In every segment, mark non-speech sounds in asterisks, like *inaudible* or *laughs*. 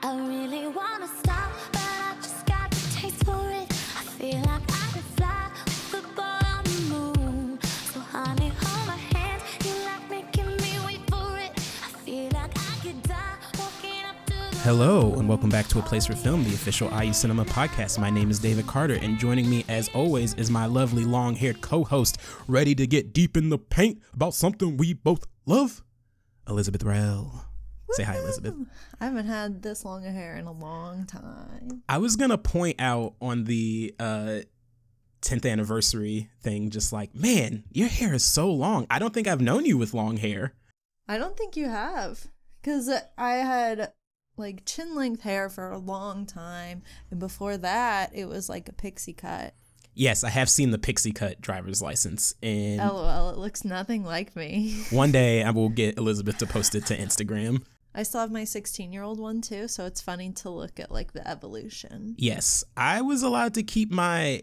I really wanna stop, but I just got the taste for it. I feel like I could fly with the moon. Hello, and welcome back to A Place for Film, the official IU Cinema podcast. My name is David Carter, and joining me, as always, is my lovely long haired co host, ready to get deep in the paint about something we both love, Elizabeth Rell. Say hi, Elizabeth. I haven't had this long a hair in a long time. I was going to point out on the uh, 10th anniversary thing, just like, man, your hair is so long. I don't think I've known you with long hair. I don't think you have. Because I had like chin length hair for a long time. And before that, it was like a pixie cut. Yes, I have seen the pixie cut driver's license, and LOL, it looks nothing like me. one *laughs* day I will get Elizabeth to post it to Instagram. I still have my 16 year old one too, so it's funny to look at like the evolution. Yes, I was allowed to keep my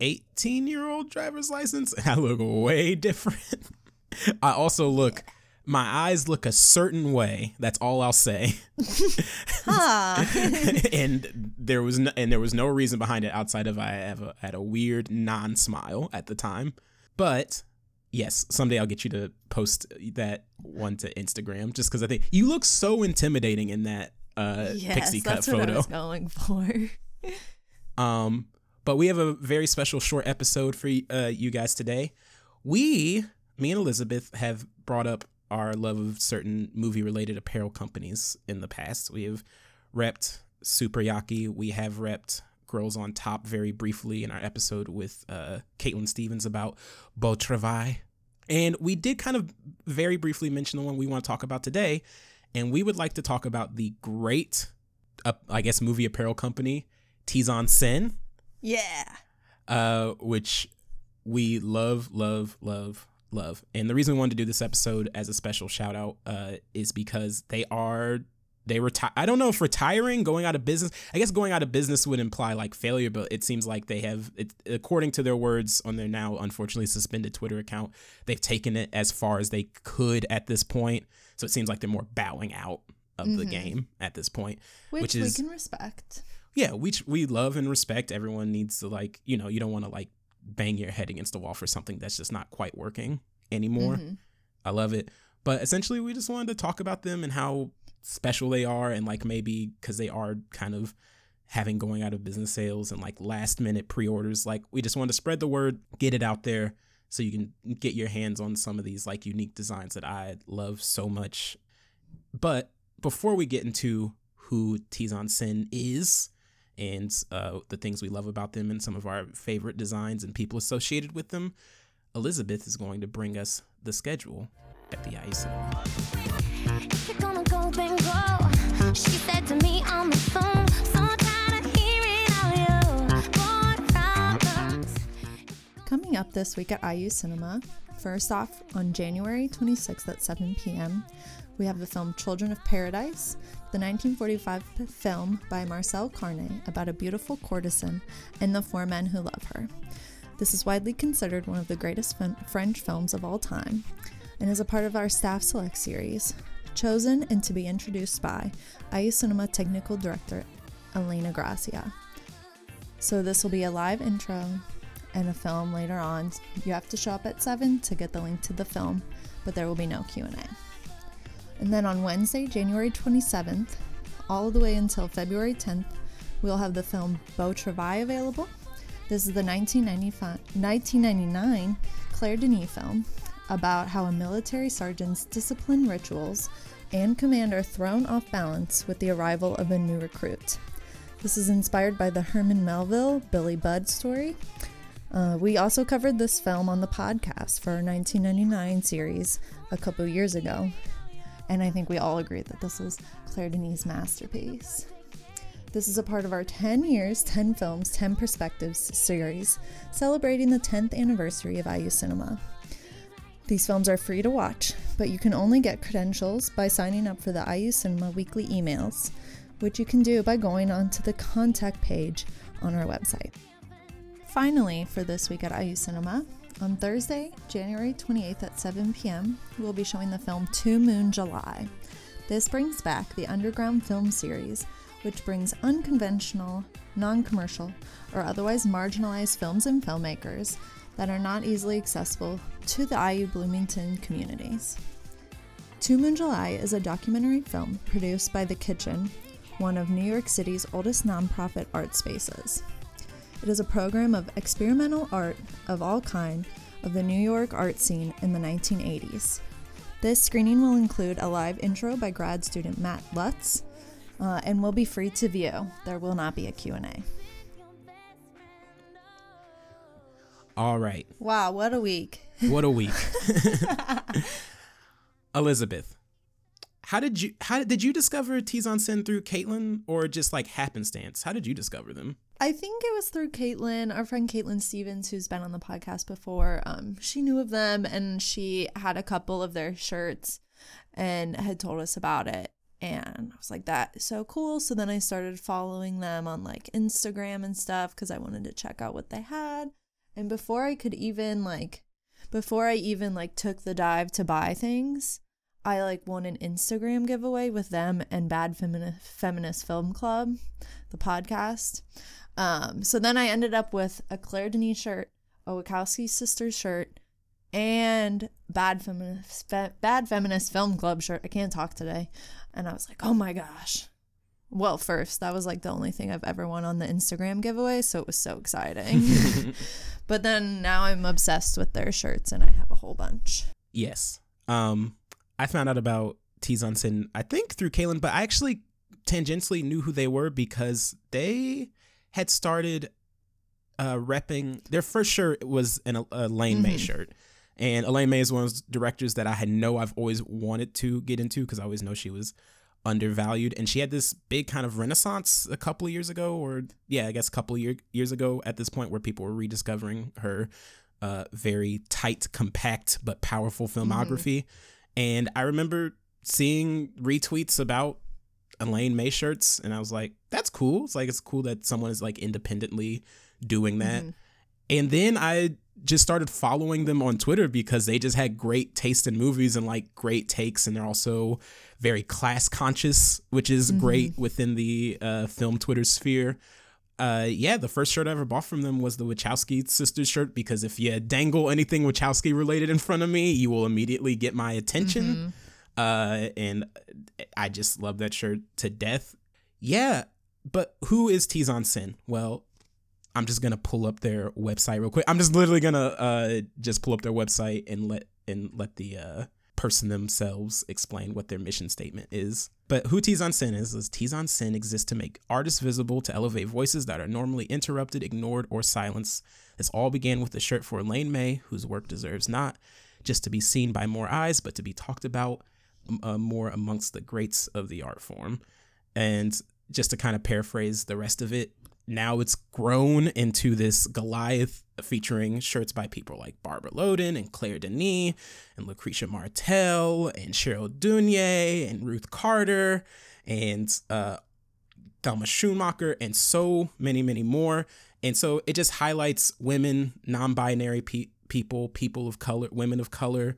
18 year old driver's license. and I look way different. *laughs* I also look, my eyes look a certain way. That's all I'll say. *laughs* *laughs* And there was no, and there was no reason behind it outside of I have a, had a weird non smile at the time. But yes, someday I'll get you to post that one to Instagram just because I think you look so intimidating in that uh, yes, pixie cut that's what I photo. was going for. *laughs* Um, but we have a very special short episode for uh, you guys today. We, me and Elizabeth, have brought up our love of certain movie related apparel companies in the past. We have repped Super Yaki. We have repped Girls on Top very briefly in our episode with uh, Caitlin Stevens about Beau Travail. And we did kind of very briefly mention the one we want to talk about today. And we would like to talk about the great, uh, I guess, movie apparel company, Tees-en-scène Yeah. uh, which we love, love, love, love. And the reason we wanted to do this episode as a special shout out uh, is because they are they retire. I don't know if retiring, going out of business. I guess going out of business would imply like failure, but it seems like they have, it, according to their words on their now unfortunately suspended Twitter account, they've taken it as far as they could at this point. So it seems like they're more bowing out of the mm-hmm. game at this point, Which, which is we can respect. yeah, we we love and respect. Everyone needs to like, you know, you don't want to like bang your head against the wall for something that's just not quite working anymore. Mm-hmm. I love it. But essentially, we just wanted to talk about them and how special they are, and like maybe because they are kind of having going out of business sales and like last minute pre orders. Like, we just wanted to spread the word, get it out there so you can get your hands on some of these like unique designs that I love so much. But before we get into who Tees-en-scène is and uh, the things we love about them and some of our favorite designs and people associated with them, Elizabeth is going to bring us the schedule at the IU Coming up this week at IU Cinema, first off, on January 26th at 7 p.m., we have the film Children of Paradise, the 1945 film by Marcel Carné about a beautiful courtesan and the four men who love her. This is widely considered one of the greatest French films of all time and is a part of our Staff Select series, chosen and to be introduced by IU Cinema Technical Director Elena Gracia. So this will be a live intro and a film later on. You have to show up at 7 to get the link to the film, but there will be no Q&A. And then on Wednesday, January 27th, all the way until February 10th, we'll have the film Beau Travail available. This is the 1995 1999 Claire Denis film about how a military sergeant's discipline rituals and command are thrown off balance with the arrival of a new recruit. This is inspired by the Herman Melville Billy Budd story. Uh, we also covered this film on the podcast for our 1999 series a couple years ago, and I think we all agree that this is Claire Denis' masterpiece. This is a part of our 10 years, 10 films, 10 perspectives series, celebrating the 10th anniversary of IU Cinema. These films are free to watch, but you can only get credentials by signing up for the IU Cinema weekly emails, which you can do by going onto the contact page on our website. Finally, for this week at IU Cinema, on Thursday, January 28th at 7 p.m., we'll be showing the film Two Moon July. This brings back the Underground Film Series, which brings unconventional, non commercial, or otherwise marginalized films and filmmakers that are not easily accessible to the IU Bloomington communities. Two Moon July is a documentary film produced by The Kitchen, one of New York City's oldest nonprofit art spaces. It is a program of experimental art of all kind of the New York art scene in the 1980s. This screening will include a live intro by grad student Matt Lutz uh, and will be free to view. There will not be a Q&A. All right. Wow, what a week. What a week. *laughs* *laughs* Elizabeth, how did you how did you discover Tees-en-scène through Caitlin or just like happenstance? How did you discover them? I think it was through Caitlin, our friend Caitlin Stevens, who's been on the podcast before. Um, she knew of them and she had a couple of their shirts and had told us about it. And I was like, that is so cool. So then I started following them on like Instagram and stuff because I wanted to check out what they had. And before I could even like, before I even like took the dive to buy things, I like won an Instagram giveaway with them and Bad Femini- Feminist Film Club, the podcast. Um, so then I ended up with a Claire Denis shirt, a Wachowski Sisters shirt, and Bad Feminist Fe- Bad Feminist Film Club shirt. I can't talk today, and I was like, oh my gosh. Well, first that was like the only thing I've ever won on the Instagram giveaway, so it was so exciting. *laughs* *laughs* but then now I'm obsessed with their shirts, and I have a whole bunch. Yes. Um, I found out about Tees-en-scène, I think through Kaylin, but I actually tangentially knew who they were because they had started uh, repping their first shirt was an Elaine May shirt. And Elaine May is one of those directors that I had know I've always wanted to get into because I always know she was undervalued. And she had this big kind of renaissance a couple of years ago, or yeah, I guess a couple of year, years ago at this point where people were rediscovering her uh, very tight, compact, but powerful filmography. And I remember seeing retweets about Elaine May shirts, and I was like, that's cool. It's like, it's cool that someone is like independently doing that. And then I just started following them on Twitter because they just had great taste in movies and like great takes, and they're also very class conscious, which is great within the uh, film Twitter sphere. Uh, yeah, the first shirt I ever bought from them was the Wachowski sisters shirt because if you dangle anything Wachowski related in front of me, you will immediately get my attention. Uh, and I just love that shirt to death. Yeah, but who is on Sin? Well, I'm just gonna pull up their website real quick. I'm just literally gonna uh just pull up their website and let and let the uh person themselves explain what their mission statement is. But who Tees-en-scène is is Tees-en-scène exists to make artists visible, to elevate voices that are normally interrupted, ignored, or silenced. This all began with a shirt for Elaine May, whose work deserves not just to be seen by more eyes, but to be talked about uh, more amongst the greats of the art form. And just to kind of paraphrase the rest of it, now it's grown into this Goliath featuring shirts by people like Barbara Loden and Claire Denis and Lucrecia Martel and Cheryl Dunye and Ruth Carter and uh, Thelma Schoonmaker and so many, many more. And so it just highlights women, non binary pe- people, people of color, women of color,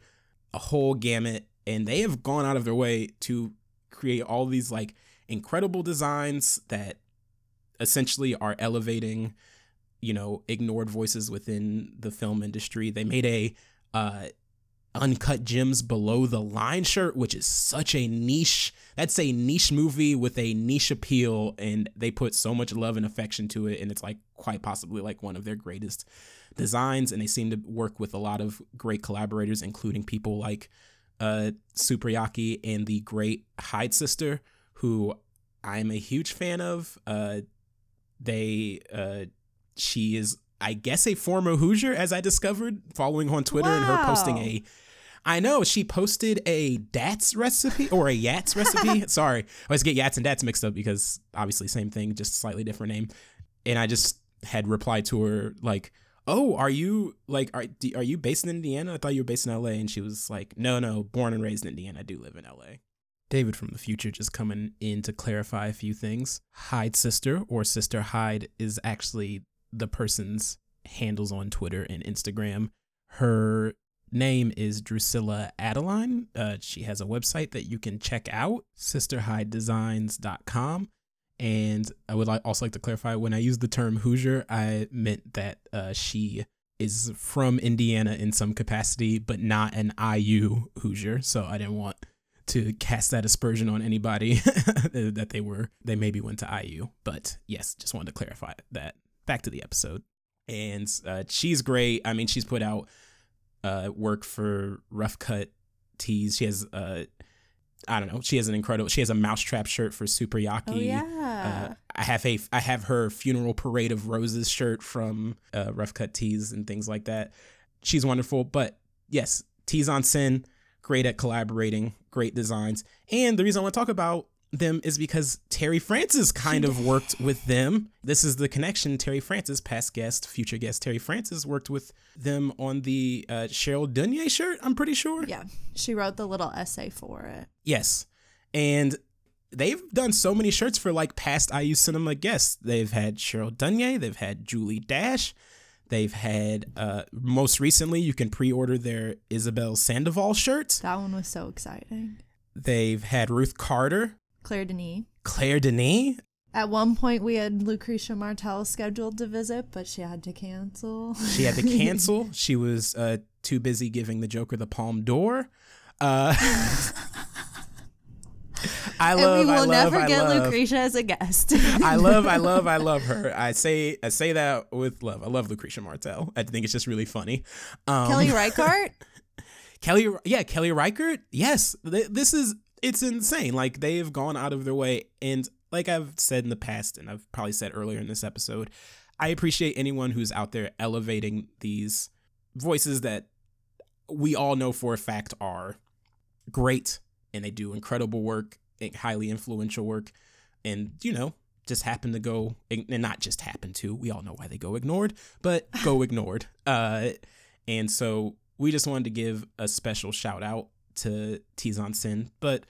a whole gamut. And they have gone out of their way to create all these like incredible designs that essentially are elevating you know ignored voices within the film industry. They made a uh uncut gems below the line shirt which is such a niche that's a niche movie with a niche appeal and they put so much love and affection to it and it's like quite possibly like one of their greatest designs and they seem to work with a lot of great collaborators including people like uh Suprayaki and the great Hyde sister who I'm a huge fan of. Uh they uh she is I guess a former Hoosier as I discovered following on Twitter and her posting a I know she posted a Dats recipe or a Yats recipe. *laughs* Sorry, I always get Yats and Dats mixed up because obviously same thing, just slightly different name. And I just had replied to her like, "Oh, are you like are are you based in Indiana? I thought you were based in L.A." And she was like, "No, no, born and raised in Indiana. I do live in L.A." David from the future just coming in to clarify a few things. Hyde sister or sister Hyde is actually the person's handles on Twitter and Instagram. Her name is Drusilla Adeline. Uh, she has a website that you can check out, sisterhydedesigns.com. And I would like, also like to clarify when I use the term Hoosier, I meant that uh, she is from Indiana in some capacity, but not an IU Hoosier. So I didn't want to cast that aspersion on anybody *laughs* that they were, they maybe went to IU. But yes, just wanted to clarify that. Back to the episode. And uh, she's great. I mean, she's put out uh, work for Rough Cut Tees. She has uh, I don't know. She has an incredible. She has a mousetrap shirt for Super Yaki. Oh yeah. Uh, I have a I have her funeral parade of roses shirt from uh, Rough Cut Tees and things like that. She's wonderful. But yes, Tees-en-scène, great at collaborating, great designs. And the reason I want to talk about them is because Terry Francis kind of worked with them. This is the connection. Terry Francis, past guest, future guest Terry Francis, worked with them on the uh, Cheryl Dunye shirt. I'm pretty sure. yeah. She wrote the little essay for it. Yes. And they've done so many shirts for like past IU Cinema guests. They've had Cheryl Dunye, they've had Julie Dash, they've had uh most recently you can pre-order their Isabel Sandoval shirt. That one was so exciting. They've had Ruth Carter, Claire Denis. Claire Denis. At one point, we had Lucrecia Martel scheduled to visit, but she had to cancel. She had to *laughs* cancel. she was uh too busy giving the Joker the Palm d'Or. Uh *laughs* *laughs* I and love we will I love, never I get love. Lucrecia as a guest. *laughs* I love, I love, I love her. *laughs* I say, I say that with love. I love Lucrecia Martel. I think it's just really funny. Um, Kelly Reichardt. Kelly, yeah, Kelly Reichardt. Yes, th- this is it's insane. Like they've gone out of their way, and like I've said in the past, and I've probably said earlier in this episode, I appreciate anyone who's out there elevating these voices that we all know for a fact are great and they do incredible work, highly influential work, and you know just happen to go and not just happen to. We all know why they go ignored, but *laughs* go ignored. Uh, and so we just wanted to give a special shout out to on Sin, but.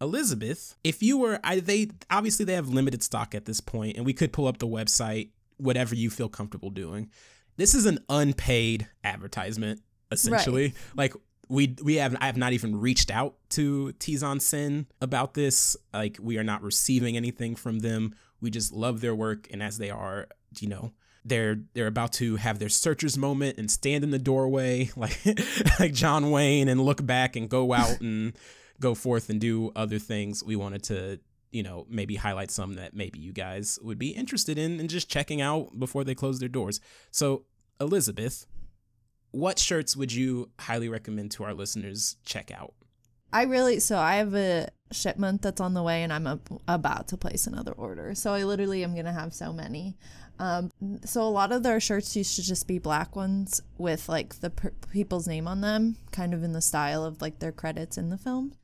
Elizabeth, if you were, I, they obviously they have limited stock at this point, and we could pull up the website, whatever you feel comfortable doing. This is an unpaid advertisement, essentially. Like we we have I have not even reached out to on Sin about this. Like we are not receiving anything from them. We just love their work, and as they are, you know, they're they're about to have their searchers moment and stand in the doorway *laughs* like like John Wayne and look back and go out *laughs* and go forth and do other things. We wanted to you know maybe highlight some that maybe you guys would be interested in and just checking out before they close their doors. So Elizabeth, what shirts would you highly recommend to our listeners check out? I really so I have a shipment that's on the way and I'm a, about to place another order. So I literally am gonna have so many. Um, so a lot of their shirts used to just be black ones with like the per- people's name on them, kind of in the style of like their credits in the film,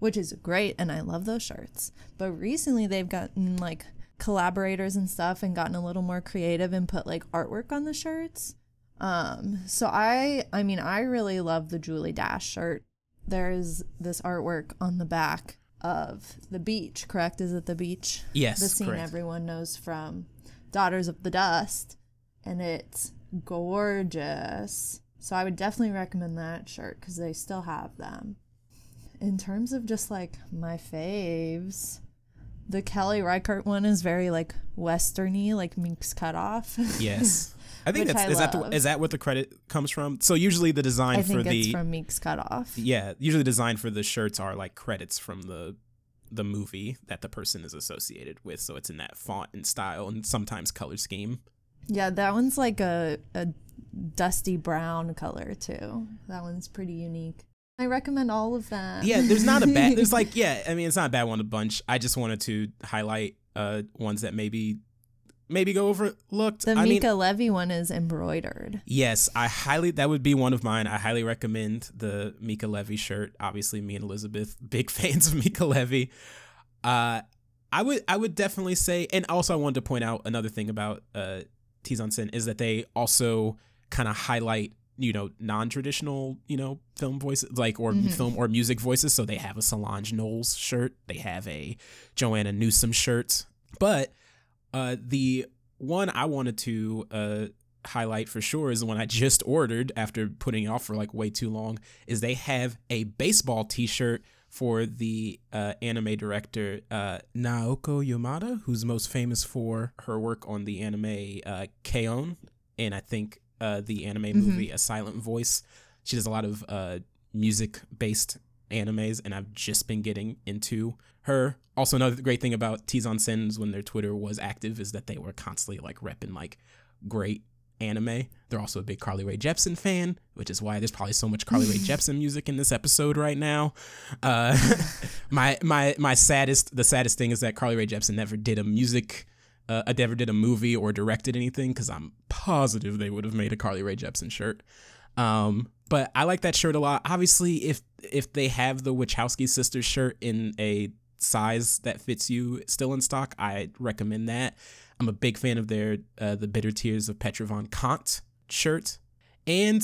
which is great and I love those shirts. But recently they've gotten like collaborators and stuff and gotten a little more creative and put like artwork on the shirts. Um, so I I mean I really love the Julie Dash shirt there is this artwork on the back of the beach, correct? Is it the beach? Yes, The scene correct. everyone knows from Daughters of the Dust. And it's gorgeous. So I would definitely recommend that shirt because they still have them. In terms of just like my faves, the Kelly Reichardt one is very like westerny, like Meek's Cutoff. Yes. *laughs* I think that's I is that the, is that what the credit comes from? So usually the design I for think the from Meek's Cutoff. yeah, usually the design for the shirts are like credits from the the movie that the person is associated with. So it's in that font and style and sometimes color scheme. Yeah, that one's like a, a dusty brown color too. That one's pretty unique. I recommend all of them. Yeah, there's not a bad there's *laughs* like yeah, I mean it's not a bad one a bunch. I just wanted to highlight uh ones that maybe maybe go overlooked. the I mean, Mica Levi one is embroidered. Yes, I highly that would be one of mine. I highly recommend the Mica Levi shirt. Obviously, me and Elizabeth *laughs* big fans of Mica Levi. Uh, I would I would definitely say, and also I wanted to point out another thing about uh, Tees-en-scène is that they also kind of highlight you know non-traditional you know film voices like or film or music voices so they have a solange knowles shirt they have a joanna newsom shirt but uh the one i wanted to uh highlight for sure is the one I just ordered after putting it off for like way too long. Is they have a baseball T-shirt for the uh, anime director uh, Naoko Yamada, who's most famous for her work on the anime uh, K-On! and I think uh, the anime movie A Silent Voice. She does a lot of uh, music-based animes, and I've just been getting into her. Also, another great thing about on Sins when their Twitter was active is that they were constantly like repping like great anime. They're also a big Carly Rae Jepsen fan, which is why there's probably so much Carly Rae *laughs* Jepsen music in this episode right now. Uh, *laughs* my my my saddest the saddest thing is that Carly Rae Jepsen never did a music. Uh, never did a movie or directed anything because I'm positive they would have made a Carly Rae Jepsen shirt. Um, but I like that shirt a lot. Obviously, if if they have the Wachowski sisters shirt in a size that fits you still in stock, I recommend that. I'm a big fan of their uh, the Bitter Tears of Petra von Kant shirt, and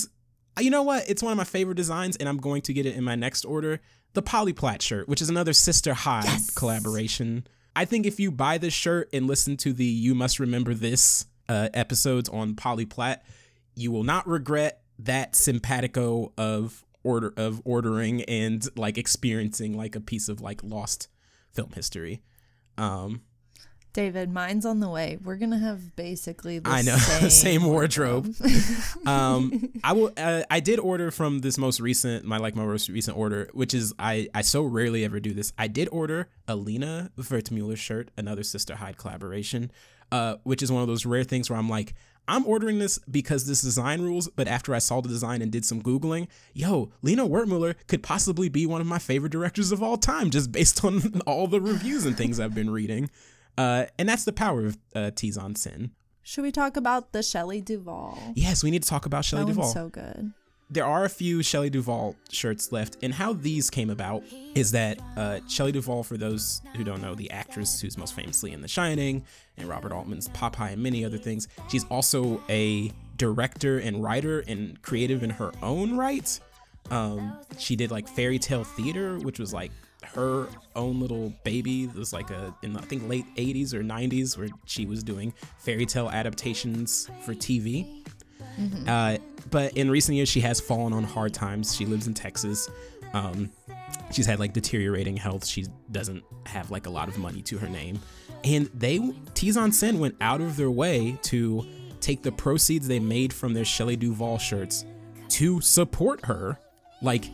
uh, you know what? It's one of my favorite designs, and I'm going to get it in my next order. The Polly Platt shirt, which is another Sister Hyde collaboration. I think if you buy this shirt and listen to the "You Must Remember This" uh, episodes on Polly Platt, you will not regret that simpatico of order of ordering and like experiencing like a piece of like lost film history. Um, David, mine's on the way. We're gonna have basically the I know *laughs* same, same wardrobe. *laughs* um, I will. Uh, I did order from this most recent, my like my most recent order, which is I I so rarely ever do this. I did order a Lina Wertmüller shirt, another Sister Hyde collaboration, uh, which is one of those rare things where I'm like. I'm ordering this because this design rules, but after I saw the design and did some Googling, yo, Lina Wertmüller could possibly be one of my favorite directors of all time just based on *laughs* all the reviews and things I've been reading. Uh, and that's the power of uh, Tees-en-scène. Should we talk about the Shelley Duvall? Yes, we need to talk about Shelley that Duvall. so good. There are a few Shelley Duvall shirts left, and how these came about is that uh, Shelley Duvall, for those who don't know, the actress who's most famously in The Shining and Robert Altman's Popeye and many other things, she's also a director and writer and creative in her own right. Um, she did like fairy tale theater, which was like her own little baby. It was like a in I think late 80s or 90s where she was doing fairy tale adaptations for TV. Uh, but in recent years, she has fallen on hard times. She lives in Texas. Um, she's had like deteriorating health. She doesn't have like a lot of money to her name. And they, on Sin, went out of their way to take the proceeds they made from their Shelley Duvall shirts to support her. Like,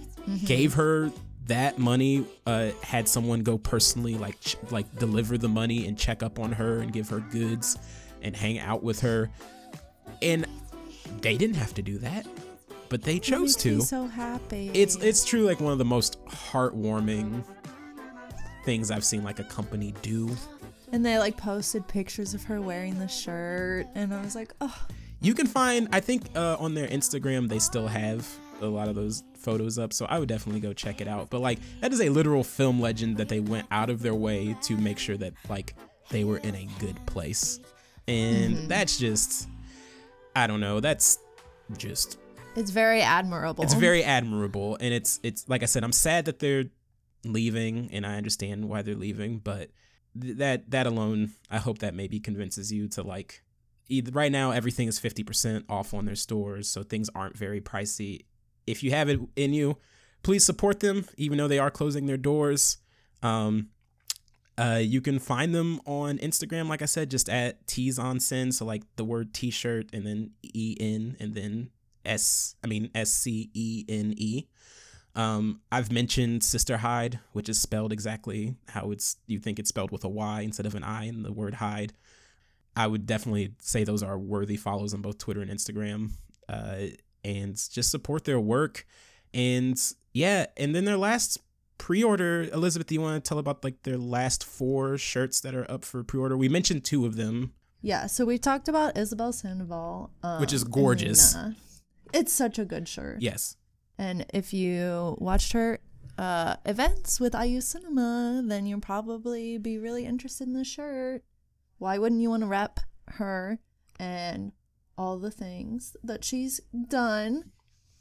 gave her that money. Uh, had someone go personally like ch- like deliver the money and check up on her and give her goods and hang out with her. And they didn't have to do that, but they chose to. so happy. It's it's true like one of the most heartwarming things I've seen like a company do. and they like posted pictures of her wearing the shirt, and I was like, oh, You can find I think uh, on their Instagram they still have a lot of those photos up, so I would definitely go check it out. But like that is a literal film legend that they went out of their way to make sure that like they were in a good place. And that's just I don't know, that's just it's very admirable. It's very admirable, and it's it's like I said, I'm sad that they're leaving, and I understand why they're leaving, but th- that that alone, I hope that maybe convinces you to like. Either, right now, everything is 50% off on their stores, so things aren't very pricey. If you have it in you, please support them, even though they are closing their doors. Um, uh, you can find them on Instagram, like I said, just at Tees-en-scène. So like the word T-shirt and then E N and then S. I mean S C E N E. Um, I've mentioned Sister Hyde, which is spelled exactly how it's you think it's spelled with a Y instead of an I in the word hide. I would definitely say those are worthy follows on both Twitter and Instagram. Uh, and just support their work. And yeah, and then their last pre-order, Elizabeth, do you want to tell about like their last four shirts that are up for pre-order? We mentioned two of them. Yeah, so we've talked about Isabel Sandoval, um, Which is gorgeous. It's such a good shirt. Yes. And if you watched her uh, events with IU Cinema, then you'll probably be really interested in the shirt. Why wouldn't you want to rep her and all the things that she's done?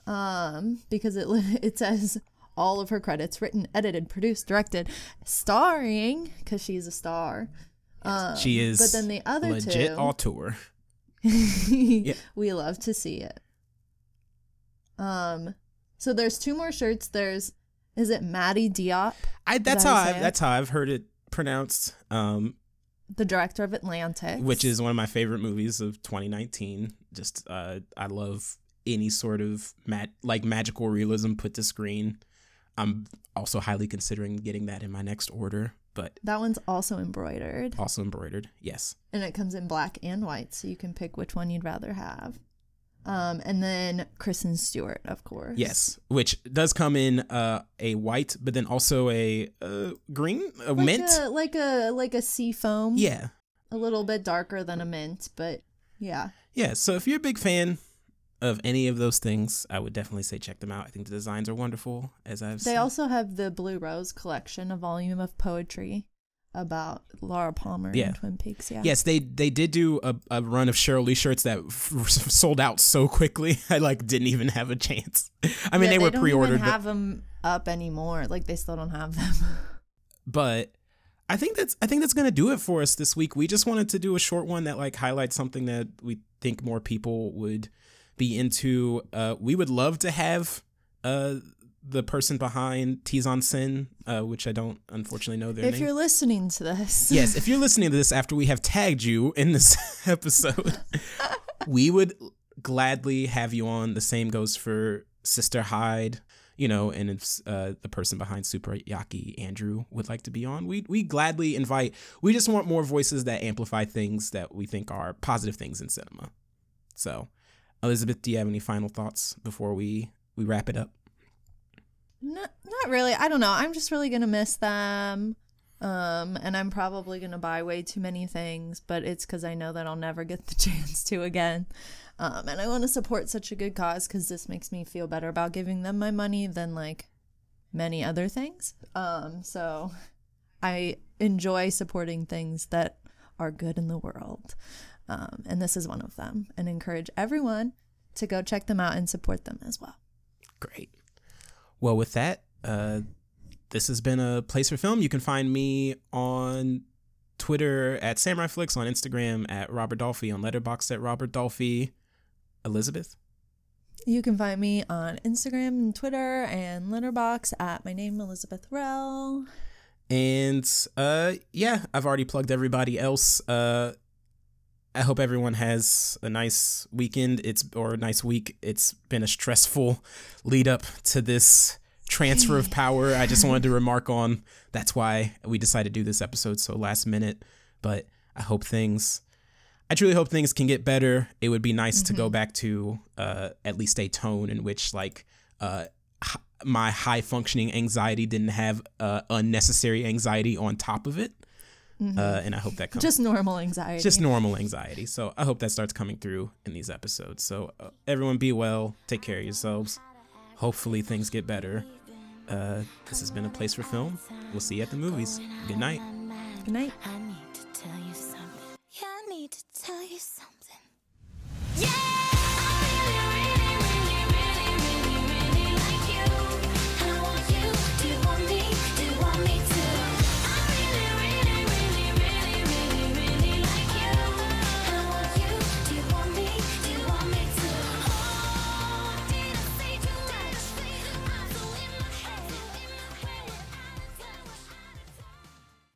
Um, because it *laughs* it says all of her credits written, edited, produced, directed, starring because she's a star. Um, she is But then the other legit two, auteur. *laughs* We love to see it. Um, so there's two more shirts. There's is it Mati Diop, I that's that how how I, that's how I've heard it pronounced. Um, the director of Atlantic, which is one of my favorite movies of 2019. Just uh, I love any sort of mat- like magical realism put to screen. I'm also highly considering getting that in my next order, but that one's also embroidered, also embroidered. Yes. and it comes in black and white, so you can pick which one you'd rather have. Um, and then Kristen Stewart, of course. Yes, which does come in uh, a white, but then also a uh, green, a like mint. a, like a like a sea foam. yeah, a little bit darker than a mint, but yeah. yeah. So if you're a big fan of any of those things, I would definitely say check them out. I think the designs are wonderful, as I've They seen. also have the Blue Rose collection, a volume of poetry about Laura Palmer Yeah. in Twin Peaks. Yeah. Yes, they they did do a, a run of Sheryl Lee shirts that f- *laughs* sold out so quickly. *laughs* I like didn't even have a chance. I mean, Yeah, they, were pre-ordered, Even but, have them up anymore. Like they still don't have them. *laughs* but I think that's I think that's gonna do it for us this week. We just wanted to do a short one that like highlights something that we think more people would be into. Uh, we would love to have uh the person behind Tees-en-scène, uh, which I don't unfortunately know their if name. you're listening to this, *laughs* yes, if you're listening to this after we have tagged you in this *laughs* episode, *laughs* we would gladly have you on. The same goes for Sister Hyde, you know, and if uh, the person behind Super Yaki, Andrew, would like to be on, we we gladly invite. We just want more voices that amplify things that we think are positive things in cinema. So, Elizabeth, do you have any final thoughts before we we wrap it up? Not, not really. I don't know. I'm just really gonna miss them. Um, and I'm probably gonna buy way too many things, but it's because I know that I'll never get the *laughs* chance to again. Um, and I want to support such a good cause because this makes me feel better about giving them my money than like many other things. Um, so I enjoy supporting things that are good in the world. Um, and this is one of them. And encourage everyone to go check them out and support them as well. Great. Well, with that, uh, this has been a place for film. You can find me on Twitter at Samurai Flicks, on Instagram at Robert Dolphy, on Letterboxd at Robert Dolphy. Elizabeth. You can find me on Instagram and Twitter and Letterboxd at my name Elizabeth Rell. And uh yeah, I've already plugged everybody else. Uh I hope everyone has a nice weekend. It's or a nice week. It's been a stressful lead up to this transfer of *laughs* power. I just wanted to remark on that's why we decided to do this episode so last minute. But I hope things I truly hope things can get better. It would be nice to go back to uh at least a tone in which like uh h- my high functioning anxiety didn't have uh, unnecessary anxiety on top of it. Uh, and I hope that comes Just normal anxiety. just normal anxiety. So I hope that starts coming through in these episodes. So uh, everyone be well, take care of yourselves. Hopefully things get better. Uh, this has been a place for film. We'll see you at the movies. Good night. Good night. I need to tell you something. Yeah, I need to tell you something.